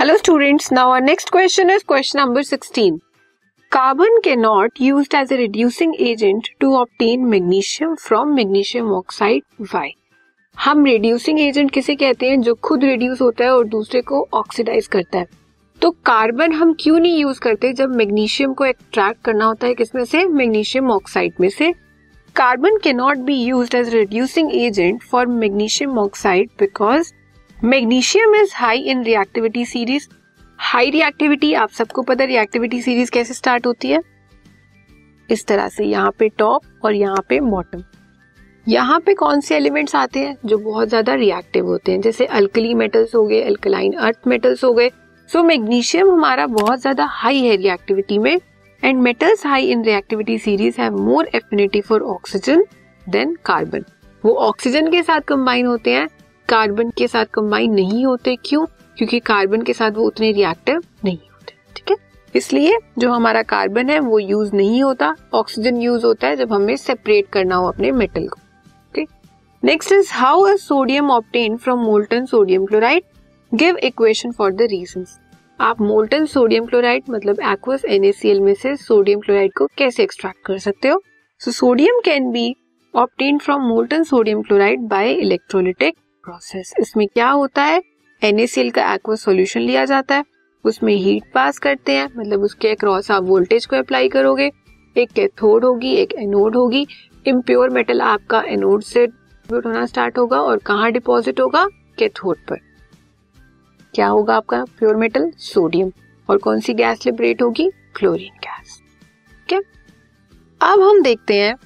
Hello students now our next question is question number 16 carbon के not used as a reducing agent to obtain magnesium from magnesium oxide why हम reducing agent किसे कहते हैं? जो खुद reduce होता है और दूसरे को ऑक्सीडाइज करता है। तो कार्बन हम क्यों नहीं यूज़ करते? जब मैग्नीशियम को एक्सट्रैक्ट करना होता है किसमें से? मैग्नीशियम ऑक्साइड में से। कार्बन के not be use as reducing agent for magnesium oxide because magnesium is high in reactivity series. High reactivity, आप सबको पता रिएक्टिविटी सीरीज़ कैसे स्टार्ट होती है? इस तरह से यहाँ पे टॉप और यहाँ पे बॉटम। यहाँ पे कौन से एलिमेंट्स आते हैं जो बहुत ज़्यादा रिएक्टिव होते हैं? जैसे अल्कली मेटल्स हो गए, अल्कलाइन अर्थ मेटल्स हो गए। सो मैग्नीशियम हमारा बहुत ज़्यादा हाई है रिएक्टिविटी में, and metals high in reactivity series have more affinity for oxygen than carbon. वो ऑक्सीजन के साथ कंबाइन होते हैं कार्बन के साथ कंबाइन नहीं होते, क्यों? क्योंकि कार्बन के साथ वो उतने रिएक्टिव नहीं होते, ठीक है? इसलिए जो हमारा कार्बन है, वो यूज़ नहीं होता। ऑक्सीजन यूज़ होता है जब हमें सेपरेट करना हो अपने मेटल को next is how a sodium obtain from molten sodium chloride give equation for the reason आप मोल्टन सोडियम क्लोराइड मतलब aqueous N A C L में से सोडियम क्लोराइड को कैसे एक्सट्रैक्ट कर सकते हो? So sodium can be obtain from molten sodium chloride by electrolytic process इसमें क्या होता है? एनएसीएल का एक्वा सॉल्यूशन लिया जाता है। उसमें हीट पास करते हैं। मतलब उसके अक्रॉस आप वोल्टेज को अप्लाई करोगे। एक कैथोड होगी, एक एनोड होगी। इम्प्योर मेटल आपका एनोड से होना स्टार्ट होगा और कहाँ डिपॉजिट होगा? कैथोड पर। क्या होगा आपका? प्योर मेटल सोडियम और कौन सी गैस लिबरेट होगी? क्लोरीन गैस ठीक है अब हम देखते हैं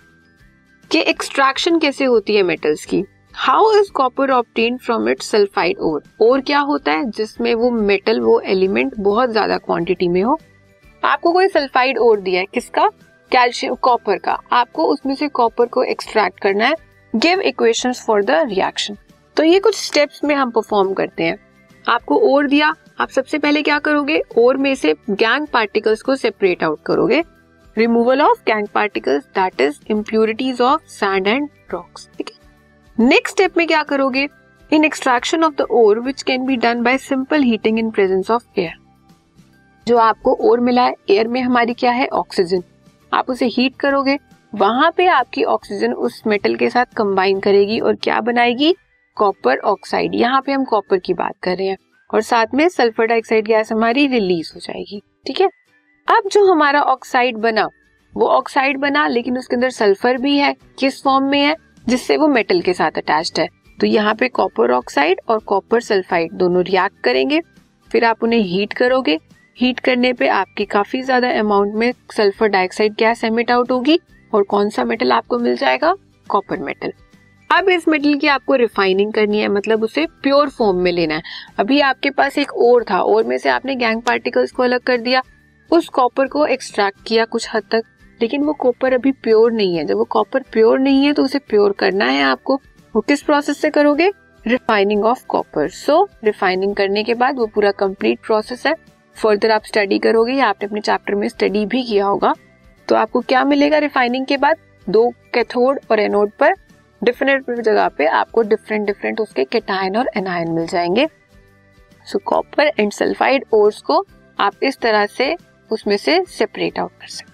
कि एक्सट्रैक्शन कैसे होती है मेटल्स की। How is copper obtain from it sulphide ore और क्या होता है जिसमें वो मेटल वो एलिमेंट बहुत ज़्यादा क्वांटिटी में हो? आपको कोई सल्फाइड ओर दिया है किसका? कैल्शियम कॉपर का। आपको उसमें से कॉपर को एक्सट्रैक्ट करना है। Give equation for the reaction तो ये कुछ स्टेप्स में हम परफॉर्म करते हैं। आपको ओर दिया। आप सबसे पहले क्या करोगे? ओर में से गैंग पार्टिकल्स को सेपरेट आउट करोगे। Removal of gangue particles that is impurities of sand and rocks ठीक है? नेक्स्ट स्टेप में क्या करोगे? In extraction of the ore which can be done by simple heating in presence of air जो आपको ओर मिला है एयर में हमारी क्या है? ऑक्सीजन आप उसे हीट करोगे, वहाँ पे आपकी ऑक्सीजन उस मेटल के साथ कंबाइन करेगी और क्या बनाएगी? कॉपर ऑक्साइड यहाँ पे हम कॉपर की बात कर रहे हैं। और साथ में सल्फ़र डाइऑक्साइड गैस हमारी रिलीज़ हो जाएगी। ठीक है? अब जो हमारा ऑक्साइड बना, वो ऑक्साइड बना, लेकिन उसके अंदर सल्फ़र भी है, किस फॉर्म में है? जिससे वो मेटल के साथ अटैच्ड है। तो यहाँ पे कॉपर ऑक्साइड और कॉपर सल्फाइड दोनों रिएक्ट करेंगे। फिर आप उन्हें हीट करोगे। हीट करने पे आपकी काफ़ी ज़्यादा अमाउंट में sulphur dioxide gas emit out होगी और कौन सा मेटल आपको मिल जाएगा? कॉपर मेटल अब इस मेटल की आपको रिफाइनिंग करनी है मतलब उसे प्योर फॉर्म में लेना है। अभी आपके पास एक और था। और में से आपने गैंग पार्टिकल्स को अलग कर दिया। उस कॉपर को एक्सट्रैक्ट किया कुछ हद तक। लेकिन वो कॉपर अभी प्योर नहीं है। जब वो कॉपर प्योर नहीं है तो उसे प्योर करना है आपको। वो किस प्रोसेस से करोगे? Refining of copper so refining करने के बाद वो पूरा कंप्लीट प्रोसेस है। फर्दर आप स्टडी करोगे, या आपने अपने चैप्टर में स्टडी भी किया होगा। तो आपको क्या मिलेगा रिफाइनिंग के बाद? दो कैथोड और एनोड पर डिफरेंट जगह पे आपको डिफरेंट डिफरेंट उसके केटायन और एनायन मिल जाएँगे। So copper and sulphide ores को आप इस तरह से उसमें से सेपरेट आउट कर सकते